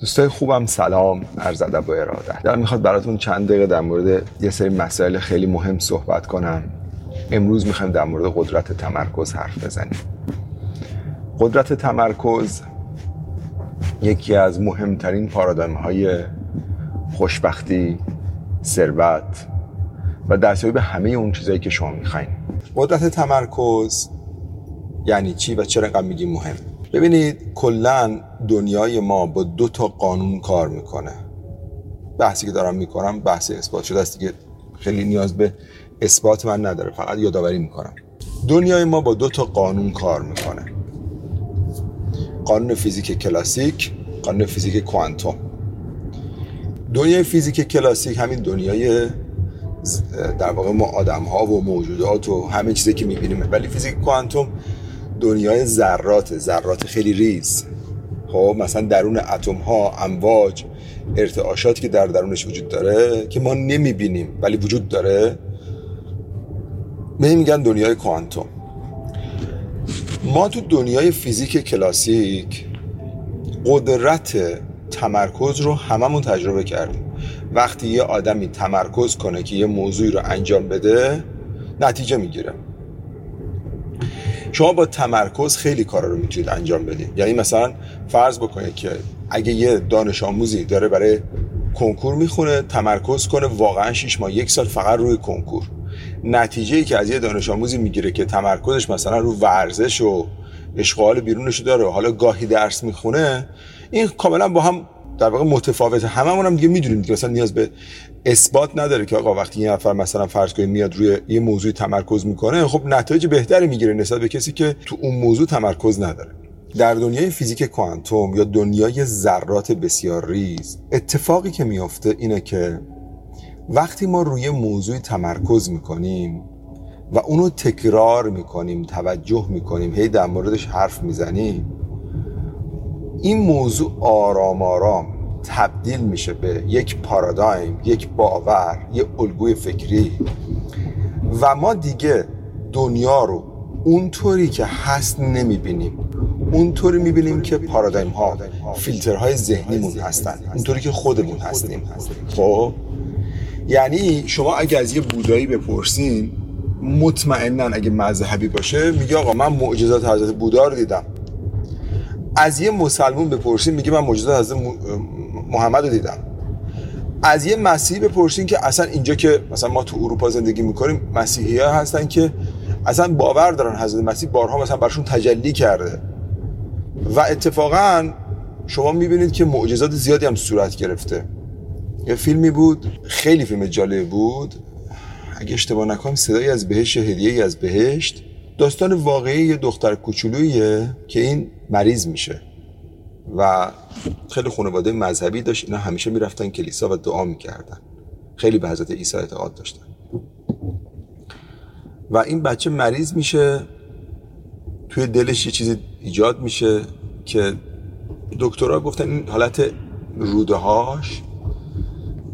دوستای خوبم سلام. عرض ادب و اراده. دارم می‌خواد براتون چند دقیقه در مورد یه سری مسائل خیلی مهم صحبت کنم. امروز می‌خوایم در مورد قدرت تمرکز حرف بزنیم. قدرت تمرکز یکی از مهمترین پارادایم های خوشبختی ثروت و دستیابی به همه اون چیزایی که شما می‌خواین. قدرت تمرکز یعنی چی و چرا اینقدر میگیم مهم؟ ببینید کلا دنیای ما با دو تا قانون کار می‌کنه. بحثی که دارم می‌کنم بحث اثبات شده است دیگه. خیلی نیاز به اثبات من نداره فقط یادآوری می‌کنم. دنیای ما با دو تا قانون کار می‌کنه. قانون فیزیک کلاسیک قانون فیزیک کوانتوم. دنیای فیزیک کلاسیک همین دنیای در واقع ما آدم ها و موجودات و همه چیزی که می‌بینیم. ولی فیزیک کوانتوم دنیای ذرات ذرات خیلی ریز. خب مثلا درون اتم ها امواج ارتعاشاتی که در درونش وجود داره که ما نمی‌بینیم ولی وجود داره. به میگن دنیای کوانتوم. ما تو دنیای فیزیک کلاسیک قدرت تمرکز رو هممون تجربه کردیم. وقتی یه آدمی تمرکز کنه که یه موضوعی رو انجام بده نتیجه می‌گیره. شما با تمرکز خیلی کارا رو می‌تونید انجام بدید. یعنی مثلا فرض بکنید که اگه یه دانش آموزی داره برای کنکور می‌خونه تمرکز کنه واقعا شیش ماه یک سال فقط روی کنکور. نتیجه ای که از یه دانش آموزی می‌گیره که تمرکزش مثلا رو ورزش و اشغال بیرونش داره حالا گاهی درس می‌خونه این کاملا با هم در واقع متفاوته هممون هم دیگه می‌دونیم که مثلا نیاز به اثبات نداره که آقا وقتی یه نفر مثلا فرض کنید میاد روی یه موضوع تمرکز می‌کنه خب نتایج بهتری می‌گیره نسبت به کسی که تو اون موضوع تمرکز نداره. در دنیای فیزیک کوانتوم یا دنیای ذرات بسیار ریز اتفاقی که میافته اینه که وقتی ما روی موضوع تمرکز می‌کنیم و اونو تکرار می‌کنیم توجه می‌کنیم هی در موردش حرف می‌زنیم این موضوع آرام آرام تبدیل میشه به یک پارادایم یک باور یک الگوی فکری. و ما دیگه دنیا رو اونطوری که هست نمی‌بینیم. اونطوری می‌بینیم که پارادایم ها فیلترهای ذهنیمون هستن. اونطوری که خودمون هستیم. خب؟ یعنی شما اگه از یه بودایی بپرسین مطمئنا اگه مذهبی باشه میگه آقا من معجزات حضرت بودا رو دیدم. از یه مسلمون بپرسین میگه من معجزات حضرت محمد رو دیدم. از یه مسیحی بپرسین که اصلا اینجا که مثلا ما تو اروپا زندگی می‌کنیم مسیحی ها هستن که اصلا باور دارن حضرت مسیح بارها مثلا برشون تجلی کرده. و اتفاقا شما می‌بینید که معجزات زیادی هم صورت گرفته. یه فیلمی بود خیلی فیلم جالب بود. اگه اشتباه نکنم صدایی از بهشت هدیه از بهشت. داستان واقعی یه دختر کوچولویه که این مریض میشه. و خیلی خانواده مذهبی داشت اینا همیشه می‌رفتن کلیسا و دعا می‌کردن. خیلی به حضرت عیسی اعتقاد داشتن. و این بچه مریض میشه توی دلش یه چیزی ایجاد میشه که دکترها گفتن این حالت روده هاش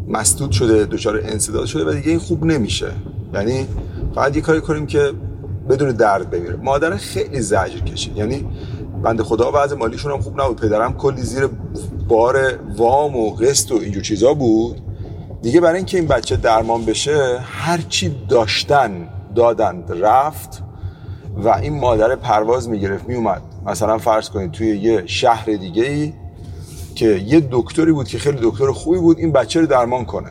مسدود شده دچار انسداد شده و دیگه این خوب نمیشه. یعنی فقط یه کاری کنیم که بدون درد بمیره. مادر خیلی زجر کشید. یعنی بند خدا وضع مالیشون هم خوب نبود. پدرم کلی زیر بار وام و قسط و اینجور چیزا بود. دیگه برای اینکه این بچه درمان بشه هرچی داشتن دادند رفت و این مادر پرواز می‌گرفت میومد مثلا فرض کنید توی یه شهر دیگه ای که یه دکتری بود که خیلی دکتر خوبی بود این بچه رو درمان کنه.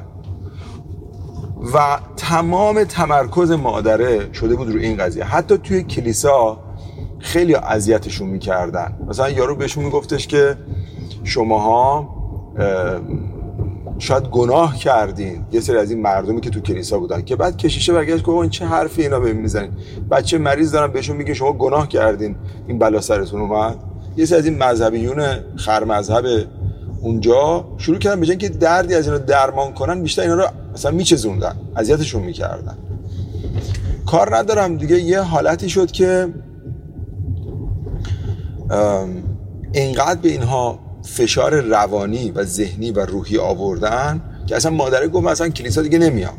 و تمام تمرکز مادره شده بود روی این قضیه. حتی توی کلیسا خیلی اذیتشون می‌کردن. مثلا یارو بهشون میگفتش که شماها شاید گناه کردین. یه سری از این مردمی که تو کلیسا بودن که بعد کشیشه برگشت گفت این چه حرفی اینا بهم می‌زنین؟ بچه مریض دارن بهشون میگه شما گناه کردین. این بلا سرتون اومد. یه سری از این مذهبیون خر مذهب اونجا شروع کردن بجن که دردی از اینا درمان کنن بیشتر اینا رو مثلا میچزوندن اذیتشون می‌کردن. کار ندارم دیگه یه حالتی شد که اینقدر به اینها فشار روانی و ذهنی و روحی آوردن که اصلا مادره گفت مثلا کلیسا دیگه نمیام.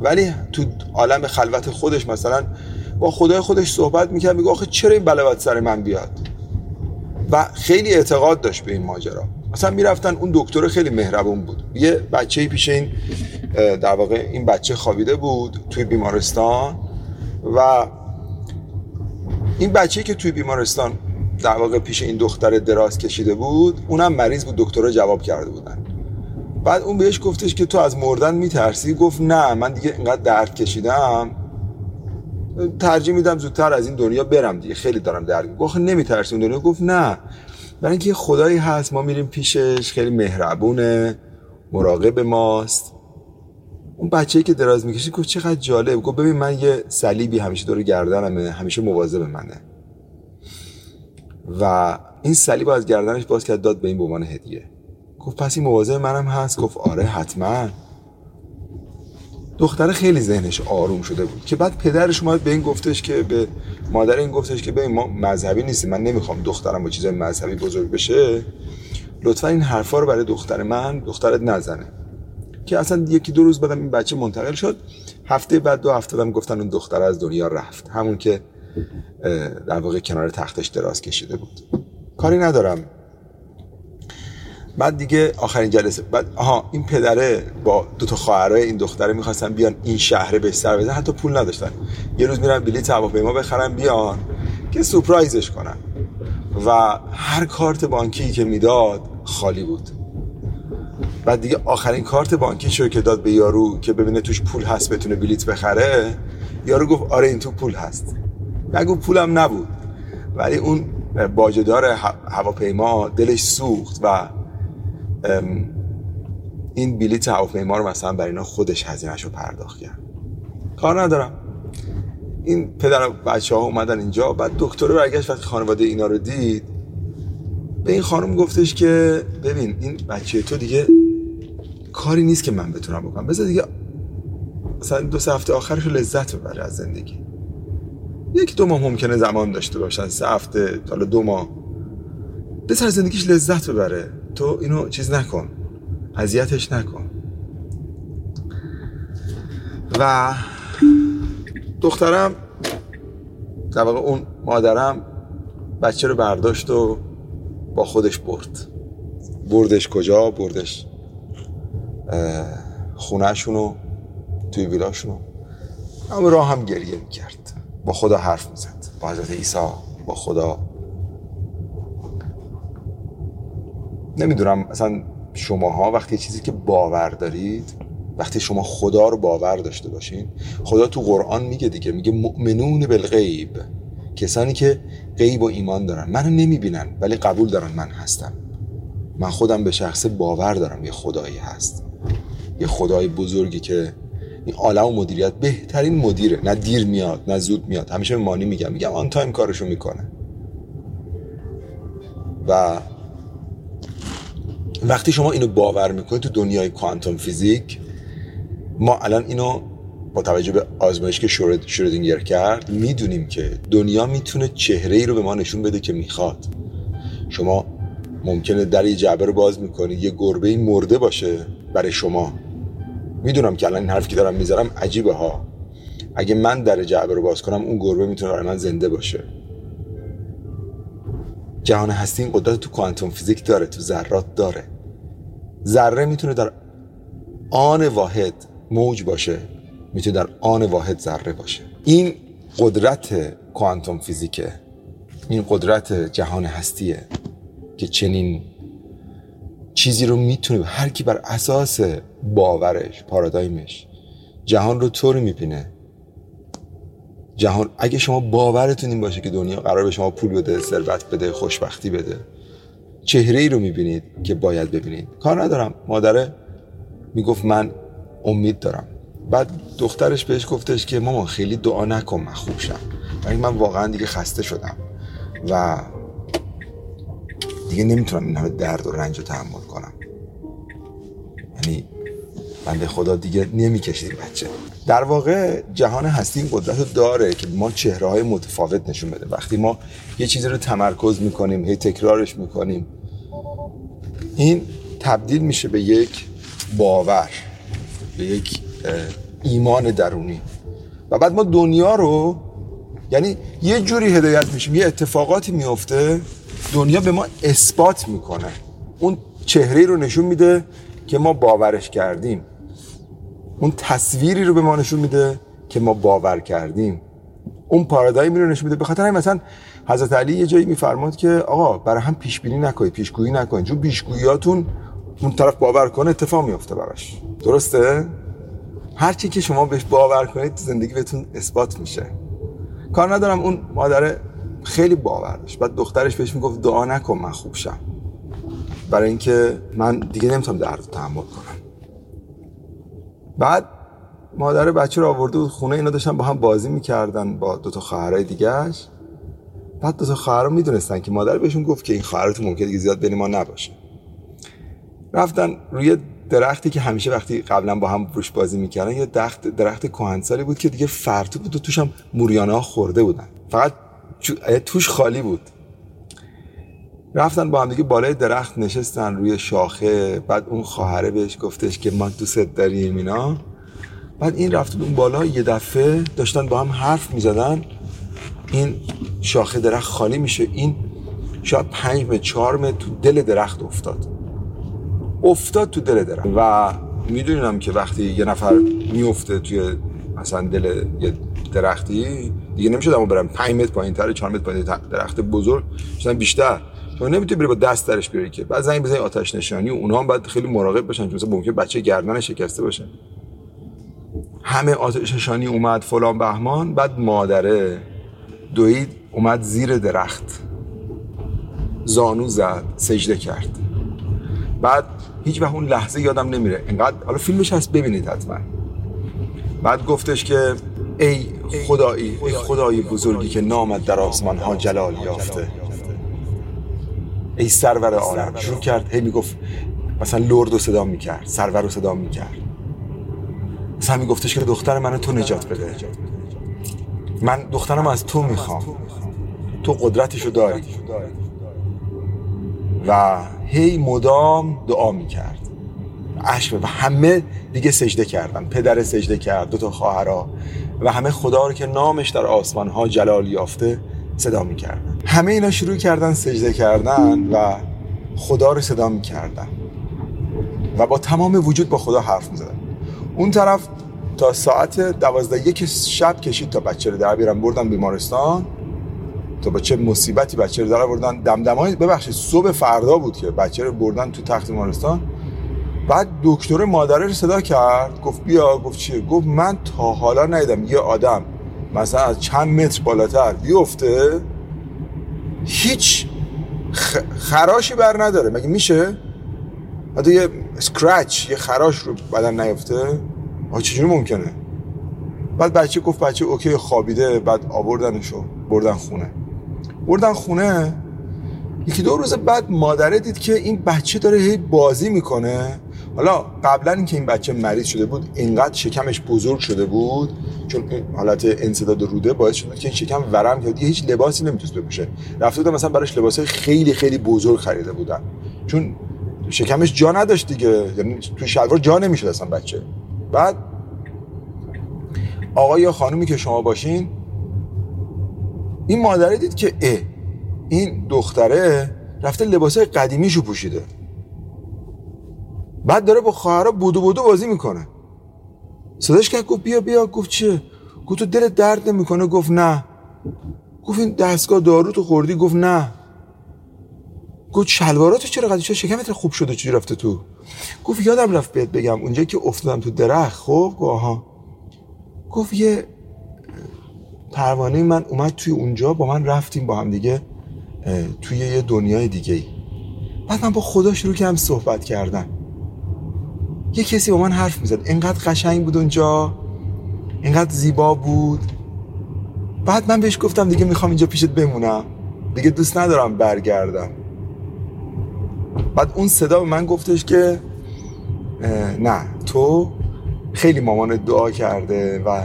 ولی تو عالم خلوت خودش مثلا با خدای خودش صحبت می‌کرد میگه آخه چرا این بلاوت سر من بیاد؟ و خیلی اعتقاد داشت به این ماجرا. اصلا می‌رفتن اون دکتر خیلی مهربون بود. یه بچه پیش این در واقع این بچه خوابیده بود توی بیمارستان و این بچه که توی بیمارستان در واقع پیش این دختر دراز کشیده بود اونم مریض بود دکترها جواب کرده بودن. بعد اون بهش گفتش که تو از مردن میترسی؟ گفت نه من دیگه اینقدر درد کشیدم. ترجیح میدم زودتر از این دنیا برم دیگه خیلی دارم درد گفت نمیترسی اون دنیا؟ گفت نه. برای اینکه خدایی هست ما میریم پیشش خیلی مهربونه مراقب ماست. اون بچه‌ای که دراز می‌کشه گفت چقدر جالب. گفت ببین من یه صلیبی همیشه دور گردنمه همیشه مواظب منه. و این صلیب از گردنش باز کرد داد به این به عنوان هدیه. گفت پس این مواظب منم هست؟ گفت آره حتما. دختر خیلی ذهنش آروم شده بود که بعد پدرش اومد به این گفتش که به مادر این گفتش که ببین ما مذهبی نیستیم من نمی‌خوام دخترم با چیزای مذهبی بزرگ بشه. لطفا این حرفا رو برای دختر من دخترت نزنه. که اصلا یکی دو روز بعدم این بچه منتقل شد. هفته بعد دو هفته دادم گفتن اون دختر از دنیا رفت. همون که در واقع کنار تختش دراز کشیده بود. کاری ندارم. بعد دیگه آخرین جلسه. بعد آها این پدره با دو تا خواهرای این دختره می‌خواستن بیان این شهر به سر بزنن. حتی پول نداشتن. یه روز میرن بلیط هواپیما بخرن بیان که سورپرایزش کنن. و هر کارت بانکی که می‌داد خالی بود. بعد دیگه آخرین کارت بانکی شو که داد به یارو که ببینه توش پول هست بتونه بلیت بخره یارو گفت آره این تو پول هست. نگو پولم نبود. ولی اون باجدار هواپیما دلش سوخت و این بلیت هواپیما رو مثلا برای اینا خودش هزینهش رو پرداخت کرد. کار ندارم. این پدر بچه ها اومدن اینجا بعد دکتر برگشت وقتی خانواده اینا رو دید. به این خانم گفتش که ببین این بچه تو دیگه کاری نیست که من بتونم بکنم. بذار دیگه مثلا دو سه هفته آخرش لذت ببره از زندگی. یک دو ماه ممکنه زمان داشته باشن سه هفته تا دو ماه. بذار زندگیش لذت ببره. تو اینو چیز نکن. اذیتش نکن. و دخترم در واقع اون مادرم بچه رو برداشت و با خودش برد. بردش کجا؟ بردش خونهشونو توی ویلاشونو. اما راه هم گریه می‌کرد. با خدا حرف می‌زد. با حضرت عیسی با خدا. نمی‌دونم مثلا شماها وقتی چیزی که باور دارید وقتی شما خدا رو باور داشته باشین خدا تو قرآن میگه دیگه میگه مؤمنون بالغیب کسانی که غیب و ایمان دارن. منو نمی‌بینن ولی قبول دارن من هستم. من خودم به شخص باور دارم یه خدایی هست. یه خدای بزرگی که این عالم و مدیریت بهترین مدیره. نه دیر میاد نه زود میاد. همیشه مانی میگم میگم آن تایم کارشو می‌کنه. و وقتی شما اینو باور می‌کنید تو دنیای کوانتوم فیزیک ما الان اینو با توجه به آزمایش که شرودینگر کرد می‌دونیم که دنیا می‌تونه چهره ای رو به ما نشون بده که می‌خواد. شما ممکنه در یه جعبه رو باز می‌کنید یه گربه مرده باشه برای شما. می‌دونم که الان این حرفی که دارم می‌ذارم عجیبه ها. اگه من در جعبه رو باز کنم اون گربه می‌تونه برای من زنده باشه. جهان هستی این قدرت تو کوانتوم فیزیک داره تو ذرات داره. ذره می‌تونه در آن واحد موج باشه می‌تونه در آن واحد ذره باشه. این قدرت کوانتوم فیزیکه. این قدرت جهان هستیه که چنین چیزی رو می‌تونه هر کی بر اساس باورش پارادایمش جهان رو طوری می‌بینه. جهان اگه شما باورتون این باشه که دنیا قرار به شما پول بده ثروت بده خوشبختی بده چهره ای رو می‌بینید که باید ببینید. کار ندارم. مادره می‌گفت من امید دارم. بعد دخترش بهش گفتش که مامان خیلی دعا نکن من خوب شم. ولی من واقعا دیگه خسته شدم و دیگه نمی‌تونم این همه درد و رنج رو تحمل کنم. یعنی بنده خدا دیگه نمی‌کشید بچه. در واقع جهان هستی این قدرت رو داره که ما چهره های متفاوت نشون بده. وقتی ما یه چیزی رو تمرکز می‌کنیم هی تکرارش می‌کنیم این تبدیل میشه به یک باور به یک ایمان درونی. و بعد ما دنیا رو یعنی یه جوری هدایت میشیم یه اتفاقاتی میفته دنیا به ما اثبات می‌کنه. اون چهره رو نشون میده که ما باورش کردیم. اون تصویری رو به ما نشون میده که ما باور کردیم. اون پارادایمی رو نشون میده. به خاطر مثلا حضرت علی یه جایی میفرماد که آقا برای هم پیش بینی نکنید پیشگویی نکنید. چون پیشگوییاتون اون طرف باور کنه اتفاق میفته براش. درسته؟ هر چی که شما بهش باور کنید زندگی بهتون اثبات میشه. کار ندارم اون مادر خیلی باور داشت. بعد دخترش بهش می‌گفت دعا نکن من خوب شم. برای اینکه من دیگه نمی‌تونم درد تحمل کنم. بعد مادر بچه رو آورده بود خونه اینا داشتن با هم بازی می‌کردن با دو تا خواهرای دیگهش. بعد دو تا خواهر می‌دونستن که مادر بهشون گفت که این خواهرات ممکنه دیگه زیاد بین ما نباشه. رفتن روی درختی که همیشه وقتی قبلا با هم روش بازی می‌کردن یه درخت درخت کهنسالی بود که دیگه فرتو بود و توش هم موریانه ها خورده بودن. فقط توش خالی بود. رفتن با هم دیگه بالای درخت نشستن روی شاخه بعد اون خواهره بهش گفتش که ما دوست داریم اینا. بعد این رفت اون بالا یه دفعه داشتن با هم حرف می‌زدن. این شاخه درخت خالی میشه. این شاید پنج به چهار تو دل درخت افتاد. افتاد تو دل درخت. و می‌دونم که وقتی یه نفر میفته توی مثلا دل یه درختی دیگه نمیشه اما برم 5 متر پایین تر 4 متر پایین درخت بزرگ شدن بیشتر. تو نمی‌تونی بری با دست درش بیاری که. بعد زنگ بزنی آتش نشانی و اونها هم باید خیلی مراقب باشن چون مثلا بچه گردن شکسته باشه. همه آتش نشانی اومد فلان بهمان بعد مادره دوید اومد زیر درخت. زانو زد سجده کرد. بعد هیچ وقت اون لحظه یادم نمیره. انقدر حالا فیلمش هست ببینید حتما. بعد گفتش که ای خدایی ای خدای بزرگی که نامد در آسمان ها جلال یافته. ای سرور عالم شروع کرد هی می‌گفت مثلا لرد رو صدا می‌کرد سرور رو صدا می‌کرد. مثلا میگفتش که دختر من تو نجات بده. من دخترم از تو می‌خوام. تو قدرتشو داری. و هی مدام دعا می‌کرد. عشق و همه دیگه سجده کردن. پدر سجده کرد دو تا خواهرها و همه خدا رو که نامش در آسمان ها جلال یافته صدا می‌کردن. همه اینا شروع کردن سجده کردن و خدا رو صدا می‌کردن. و با تمام وجود با خدا حرف می‌زدن. اون طرف تا ساعت دوازده یک شب کشید تا بچه رو در بیارن بردن بیمارستان. تا با چه مصیبتی بچه رو در بردن دمدمای ببخشید صبح فردا بود که بچه رو بردن تو تخت بیمارستان. بعد دکتر مادره رو صدا کرد. گفت بیا گفت چیه؟ گفت من تا حالا ندیدم یه آدم مثلا از چند متر بالاتر بیفته هیچ خراشی بر نداره. مگه میشه؟ حتی یه سکرچ یه خراش رو بدن نیفته؟ آه چجوری ممکنه؟ بعد بچه گفت بچه اوکی خوابیده بعد آوردنشو بردن خونه. بردن خونه یکی دو روز بعد مادره دید که این بچه داره هی بازی می‌کنه. حالا قبلا اینکه این بچه مریض شده بود اینقدر شکمش بزرگ شده بود چون حالت انسداد روده باعث شده که این شکم ورم کرد. هیچ لباسی نمی‌تونست بپوشه. رفته بودن مثلا براش لباس خیلی خیلی بزرگ خریده بودن. چون شکمش جا نداشت دیگه. یعنی تو شلوار جا نمی‌شد اصلا بچه. بعد آقا یا خانومی که شما باشین این مادره دید که اه این دختره رفته لباسای قدیمیشو پوشیده. بعد داره با خواهرها بودو بودو بازی می‌کنه. صداش کرد گفت بیا بیا. گفت چه گفت تو دل درد نمی‌کنه؟ گفت نه. گفت این دستگاه دارو تو خوردی؟ گفت نه. گفت شلواراتو چرا قدیم شکمت خوب شده؟ چی رفته تو؟ گفت یادم رفت بهت بگم. اونجا که افتادم تو درخت خب؟ گفت آها. گفت یه پروانه من اومد توی اونجا با من رفتیم با هم دیگه توی یه دنیای دیگه ای بعد من با خدا شروع کردم صحبت کردن. یه کسی با من حرف می‌زد. انقدر قشنگ بود اونجا. انقدر زیبا بود. بعد من بهش گفتم دیگه می‌خوام اینجا پیشت بمونم. دیگه دوست ندارم برگردم. بعد اون صدا به من گفتش که نه تو خیلی مامان دعا کرده و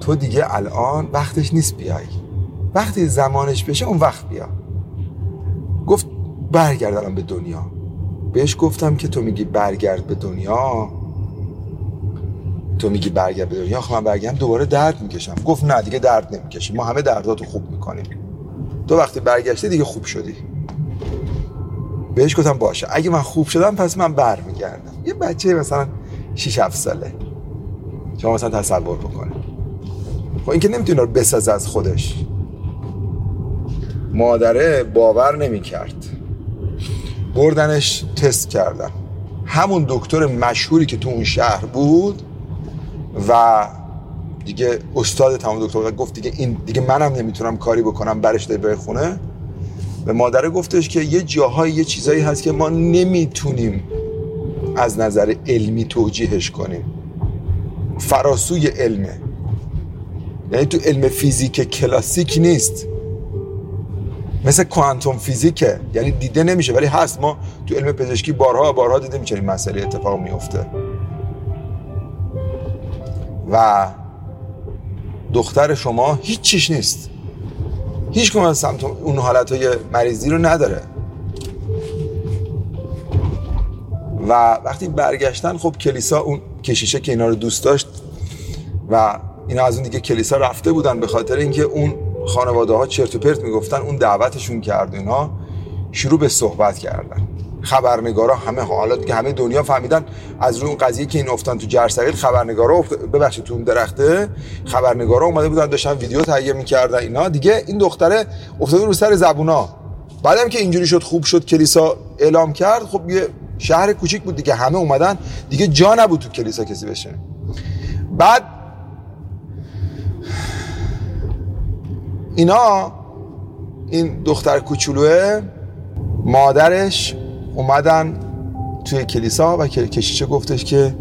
تو دیگه الان وقتش نیست بیای. وقتی زمانش بشه اون وقت بیا. گفت برگرد به دنیا. بهش گفتم که تو میگی برگرد به دنیا. تو میگی برگرد به دنیا خب من برگردم دوباره درد می‌کشم. گفت نه دیگه درد نمی‌کشی. ما همه درداتو خوب می‌کنیم. تو وقتی برگشتی دیگه خوب شدی. بهش گفتم باشه. اگه من خوب شدم پس من برمیگردم. یه بچه مثلا 6 7 ساله. شما مثلا تصور بکنه خب این که نمی‌تونه رو بسازه از خودش. مادره باور نمی‌کرد. بردنش تست کردن. همون دکتر مشهوری که تو اون شهر بود و دیگه استاد تمام دکتر گفت دیگه این دیگه منم نمی‌تونم کاری بکنم برش به خونه. به مادره گفتش که یه جاهای یه چیزایی هست که ما نمی‌تونیم از نظر علمی توجیهش کنیم. فراسوی علمه یعنی تو علم فیزیک کلاسیک نیست. مثل کوانتوم فیزیکه. یعنی دیده نمیشه ولی هست. ما تو علم پزشکی بارها بارها دیده میشه این مسئله اتفاق میفته و دختر شما هیچ چیش نیست. هیچ کنم از سمت اون حالت های مریضی رو نداره. و وقتی برگشتن خب کلیسا اون کشیشه که اینا رو دوست داشت و اینا از اون دیگه کلیسا رفته بودن به خاطر اینکه اون خانواده ها چرت و پرت می‌گفتن اون دعوتشون کرد اینا شروع به صحبت کردن. خبرنگارا همه حالات که همه دنیا فهمیدن از روی اون قضیه که این افتن تو جرثقیل خبرنگارا افت... ببخشید تو اون درخته خبرنگارا اومده بودن داشتن ویدیو تهیه می‌کردن اینا. دیگه این دختره افتاده رو سر زبونا. بعدم که اینجوری شد خوب شد کلیسا اعلام کرد خب یه شهر کوچیک بود دیگه همه اومدن. دیگه جا نبود تو کلیسا کسی بشه. بعد اینا این دختر کوچولوه مادرش اومدن توی کلیسا و کشیشه گفتش که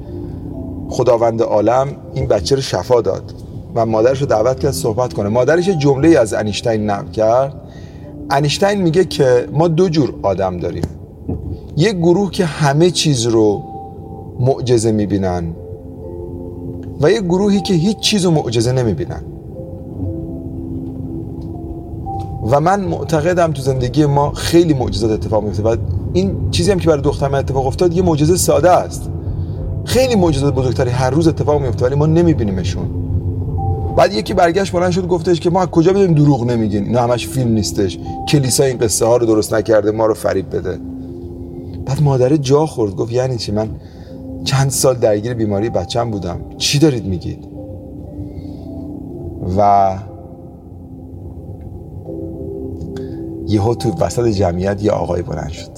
خداوند عالم این بچه رو شفا داد و مادرش رو دعوت کرد صحبت کنه. مادرش جمله از انیشتین نقل کرد. انیشتین میگه که ما دو جور آدم داریم. یک گروه که همه چیز رو معجزه می‌بینن و یک گروهی که هیچ چیز رو معجزه نمی‌بینن. و من معتقدم تو زندگی ما خیلی معجزات اتفاق میفته و این چیزی هم که برای دخترم اتفاق افتاد یه معجزه ساده است. خیلی معجزات بزرگتری هر روز اتفاق میفته ولی ما نمیبینیمشون. بعد یکی برگشت بلند شد گفتش که ما از کجا بدیم دروغ نمیگین؟ اینا همش فیلم نیستش. کلیسا این قصه ها رو درست نکرده ما رو فریب بده. بعد مادره جا خورد گفت یعنی چی؟ من چند سال درگیر بیماری بچم بودم. چی دارید میگید؟ و یهو تو وسط جمعیت یه آقای بلند شد.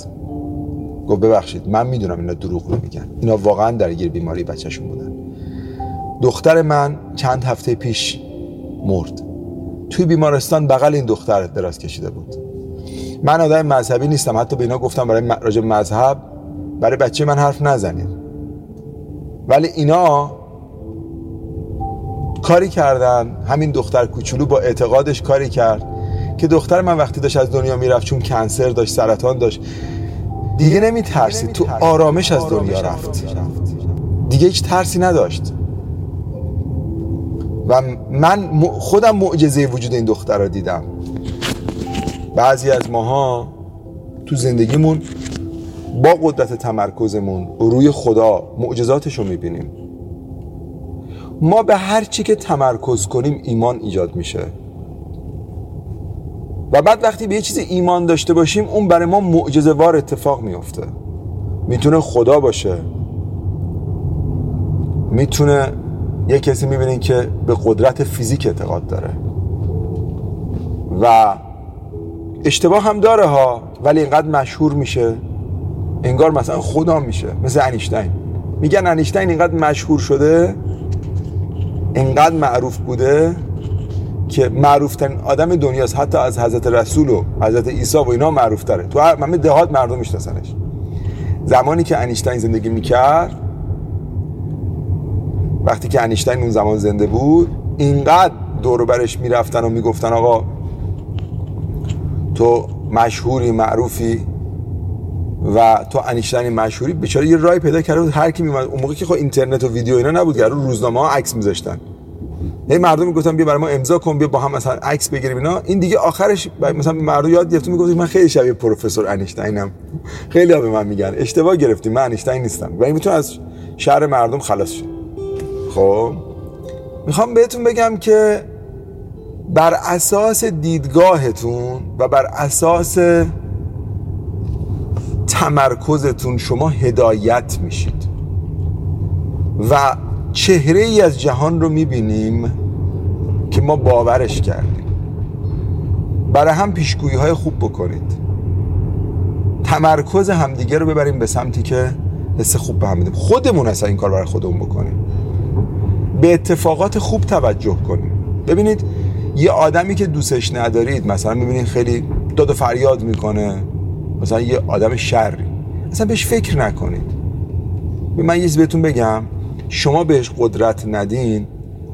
گفت ببخشید من می‌دونم اینا دروغ رو میگن. اینا واقعا درگیر بیماری بچهشون بودن. دختر من چند هفته پیش مرد. توی بیمارستان بغل این دختر دراز کشیده بود. من آدم مذهبی نیستم حتی به اینا گفتم برای راجع مذهب برای بچه من حرف نزنید. ولی اینا کاری کردن همین دختر کوچولو با اعتقادش کاری کرد. که دختر من وقتی داشت از دنیا می‌رفت چون کنسر داشت سرطان داشت دیگه نمی ترسید تو آرامش از دنیا رفت. دیگه هیچ ترسی نداشت. و من خودم معجزه وجود این دختر رو دیدم. بعضی از ماها تو زندگیمون با قدرت تمرکزمون روی خدا معجزاتش رو می‌بینیم. ما به هر چی که تمرکز کنیم ایمان ایجاد میشه. و بعد وقتی به یه چیز ایمان داشته باشیم اون برای ما معجزه وار اتفاق میفته می‌تونه خدا باشه. می‌تونه یه کسی می‌بینین که به قدرت فیزیک اعتقاد داره. و اشتباه هم داره ها ولی اینقدر مشهور میشه. انگار مثلا خدا میشه مثل انیشتین. میگن انیشتین اینقدر مشهور شده اینقدر معروف بوده که معروف ترین آدم دنیاست حتی از حضرت رسول و حضرت عیسی و اینا معروف تره تو همه دهات مردم میشناسنش. زمانی که انیشتین زندگی می‌کرد وقتی که انیشتین اون زمان زنده بود اینقدر دور برش می‌رفتن و می‌گفتن آقا تو مشهوری معروفی و تو انیشتین مشهوری. بیچاره یه رای پیدا کرده بود هر کی میومد اون موقع که خب اینترنت و ویدیو اینا نبود که روزنامه ها عکس میذاشتن. هی مردم می‌گفتن بیا برای ما امضا کن بیا با هم مثلا عکس بگیریم اینا. این دیگه آخرش مثلا مردم یاد گرفتم می‌گفت من خیلی شبیه پروفسور انیشتینم. خیلی ها به من میگن. اشتباه گرفتیم من انیشتین نیستم. و این می‌تونه از شهر مردم خلاص شه. خب؟ می‌خوام بهتون بگم که بر اساس دیدگاهتون و بر اساس تمرکزتون شما هدایت میشید. و چهره ای از جهان رو می‌بینیم که ما باورش کردیم. برای هم پیشگویی های خوب بکنید. تمرکز همدیگه رو ببریم به سمتی که حس خوب به هم بدیم خودمون اصلا این کار برای خودمون بکنیم. به اتفاقات خوب توجه کنیم. ببینید یه آدمی که دوستش ندارید مثلا ببینید خیلی داد و فریاد می‌کنه. مثلا یه آدم شری. اصلا بهش فکر نکنید. من یه بهتون بگم. شما بهش قدرت ندین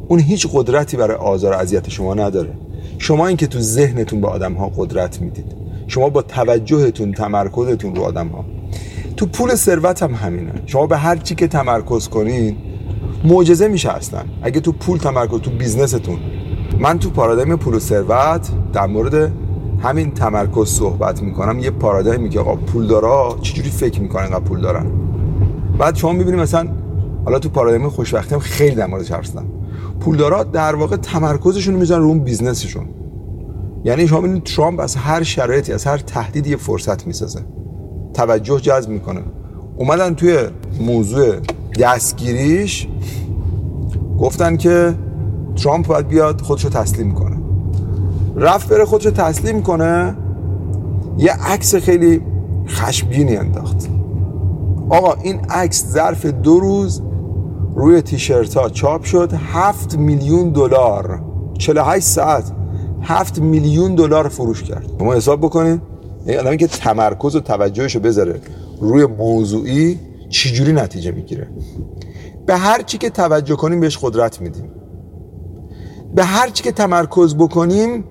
اون هیچ قدرتی برای آزار و اذیت شما نداره. شما این که تو ذهنتون به آدم ها قدرت می‌دید. شما با توجهتون تمرکزتون رو آدم ها تو پول ثروت هم همینه. شما به هر چی که تمرکز کنین معجزه میشه اصلا. اگه تو پول تمرکز تو بیزنستون. من تو پارادایم پول و ثروت در مورد همین تمرکز صحبت می‌کنم. یه پارادایمی که آقا پولدارا چجوری فکر می‌کنن انقدر پول دارن؟ بعد شما می‌بینید مثلا حالا تو پارادایم خوشبختی هم خیلی در موردش حرف پولدارا در واقع تمرکزشون می‌ذارن رو اون بیزنسشون. یعنی شما ببینید ترامپ از هر شرایطی از هر تهدیدی یه فرصت می‌سازه. توجه جذب می‌کنه. اومدن توی موضوع دستگیریش گفتن که ترامپ باید بیاد خودشو تسلیم کنه. رفت بره خودشو تسلیم کنه یه عکس خیلی خشمگینی انداخت. آقا این عکس ظرف دو روز روی تیشرت ها چاپ شد. هفت میلیون دلار. 48 ساعت. هفت میلیون دلار فروش کرد. شما حساب بکنید این آدمی که تمرکز و توجهش رو بذاره روی موضوعی چجوری نتیجه می‌گیره؟ به هر چی که توجه کنیم بهش قدرت میدیم. به هر چی که تمرکز بکنیم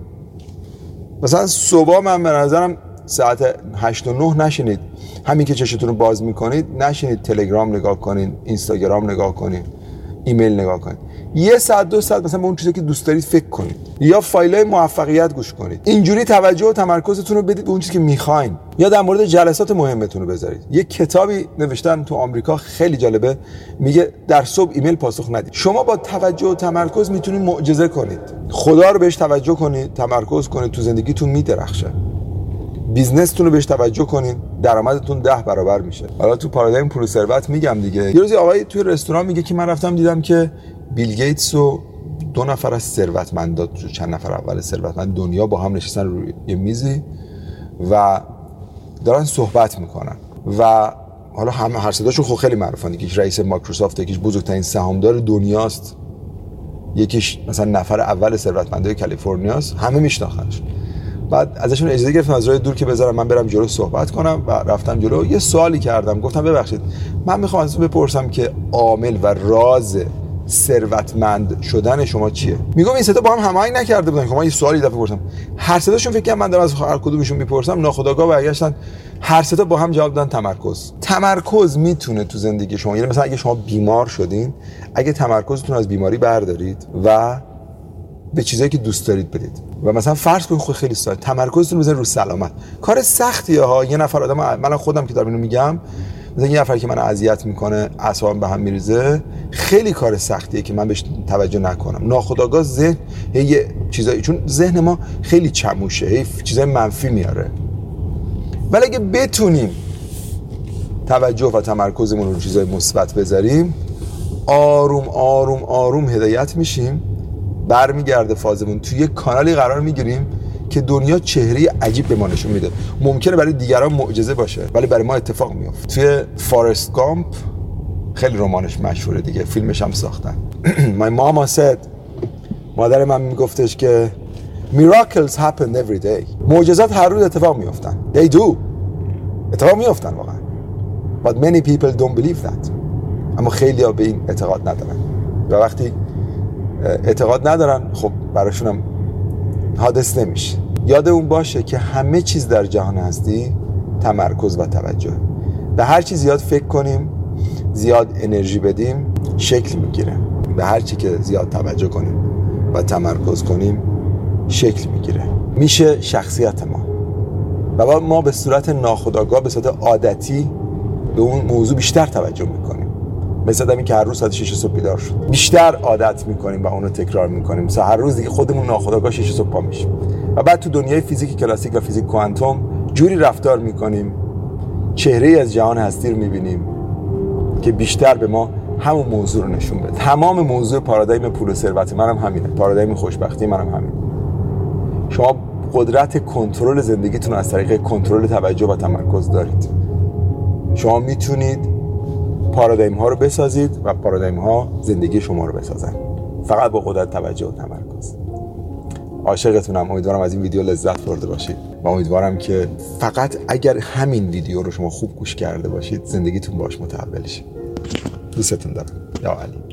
مثلا صبح من به نظرم ساعت 8 و 9 نشینید. همین که چشتون رو باز می‌کنید نشینید تلگرام نگاه کنید اینستاگرام نگاه کنید ایمیل نگاه کنید یه ساعت دو ساعت مثلا به اون چیزی که دوست دارید فکر کنید. یا فایل های موفقیت گوش کنید. اینجوری توجه و تمرکزتون رو بدید به اون چیزی که می‌خواین. یا در مورد جلسات مهمتون رو بذارید. یه کتابی نوشتن تو آمریکا خیلی جالبه. میگه در صبح ایمیل پاسخ ندید. شما با توجه و تمرکز می‌تونید معجزه کنید. خدا رو بهش توجه کنید تمرکز کنید تو زندگیتون میدرخشه. business تون رو بهش توجه کنید درآمدتون ده برابر میشه. حالا تو پارادایم پول ثروت میگم دیگه. یه روزی آقای توی رستوران میگه که من رفتم دیدم که بیل گیتس و دو نفر از ثروتمندات چند نفر اول ثروتمند دنیا با هم نشستن روی یه میزی و دارن صحبت می‌کنن. و حالا همه هر صداشون خب خیلی معروفن. یکیش رئیس مایکروسافت یکیش بزرگترین سهامدار دنیاست. یکیش مثلا نفر اول ثروتمندای کالیفرنیاست. همه میشناختنش. بعد ازشون اجازه گرفتم از راه دور که بذارم من برم جلو صحبت کنم و رفتم جلو. یه سوالی کردم. گفتم ببخشید من می‌خوام ازتون بپرسم که عامل و راز ثروتمند شدن شما چیه؟ میگم این ستا با هم هماهنگ نکرده بودن. شما یه سوالی دفعه پرسم هر ستاشون فکر کنم من دارم از هر کدومشون می‌پرسم ناخداگاه برگشتن. هر ستا با هم جواب دادن تمرکز. تمرکز می‌تونه تو زندگی شما یعنی مثلا اگه شما بیمار شدین اگه تمرکزتون از بیماری بردارید و به چیزایی که دوست دارید بدید. و مثلا فرض کنید خود خیلی ساده تمرکزتون بزنید رو سلامت. کار سختیه ها. یه نفر آدم من خودم که دارم اینو میگم. مثلا یه نفر که من اذیت می‌کنه اعصابم به هم میریزه خیلی کار سختیه که من بهش توجه نکنم. ناخداگاه ذهن یه چیزایی چون ذهن ما خیلی چموشه. هی چیزای منفی میاره. ولی اگه بتونیم توجه و تمرکزمون رو چیزای مثبت بذاریم آروم آروم آروم هدایت میشیم. برمیگرده فازمون. توی یه کانالی قرار می‌گیریم که دنیا چهره عجیب به ما نشون میده. ممکنه برای دیگران معجزه باشه ولی برای ما اتفاق میفته توی فارست گامپ خیلی رمانش مشهوره دیگه. فیلمش هم ساختن. My mama said مادر من میگفتش که miracles happen every day. معجزات هر روز اتفاق میفتن they do. اتفاق میفتن واقعا. But many people don't believe that. اما خیلی ها به این اعتقاد ندارن. و وقتی اعتقاد ندارن. خب براشون هم حادث نمیشه. یاد اون باشه که همه چیز در جهان هستی تمرکز و توجه. به هر چیز زیاد فکر کنیم زیاد انرژی بدیم شکل می‌گیره. به هر چی که زیاد توجه کنیم و تمرکز کنیم شکل می‌گیره. میشه شخصیت ما. و ما به صورت ناخودآگاه به صورت عادتی به اون موضوع بیشتر توجه می‌کنیم. مثل آدمی که هر روز ساعت 6 صبح بیدار شد. بیشتر عادت می‌کنیم و اونو تکرار می‌کنیم. مثلا هر روز دیگه خودمون ناخودآگاه 6 صبح پا میشیم. و بعد تو دنیای فیزیک کلاسیک و فیزیک کوانتوم جوری رفتار می‌کنیم چهره از جهان هستی رو می‌بینیم که بیشتر به ما همون موضوع رو نشون بده. تمام موضوع پارادایم پول و ثروت منم همینه. پارادایم خوشبختی منم همینه. شما قدرت کنترل زندگیتون از طریق کنترل توجه و تمرکز دارید. شما می‌تونید پارادایم ها رو بسازید و پارادایم ها زندگی شما رو بسازن. فقط با قدرت توجه و تمرکز. عاشقتونم. امیدوارم از این ویدیو لذت برده باشید. و امیدوارم که فقط اگر همین ویدیو رو شما خوب گوش کرده باشید زندگیتون باش متحول شه. دوستتون دارم. یا علی.